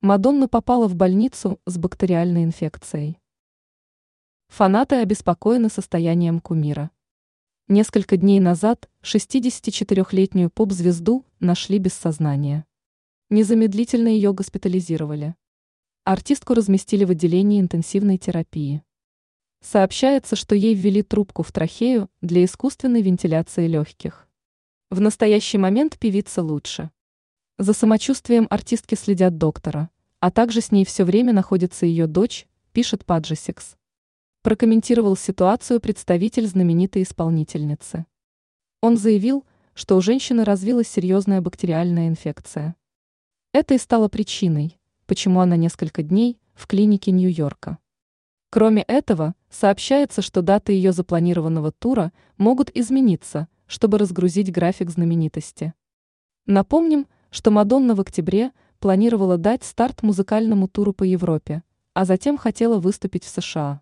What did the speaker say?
Мадонна попала в больницу с бактериальной инфекцией. Фанаты обеспокоены состоянием кумира. Несколько дней назад 64-летнюю поп-звезду нашли без сознания. Незамедлительно ее госпитализировали. Артистку разместили в отделении интенсивной терапии. Сообщается, что ей ввели трубку в трахею для искусственной вентиляции легких. В настоящий момент певица лучше. За самочувствием артистки следят доктора, а также с ней все время находится ее дочь, пишет Паджесикс. Прокомментировал ситуацию представитель знаменитой исполнительницы. Он заявил, что у женщины развилась серьезная бактериальная инфекция. Это и стало причиной, почему она несколько дней в клинике Нью-Йорка. Кроме этого, сообщается, что даты ее запланированного тура могут измениться, чтобы разгрузить график знаменитости. Напомним, что Мадонна в октябре планировала дать старт музыкальному туру по Европе, а затем хотела выступить в США.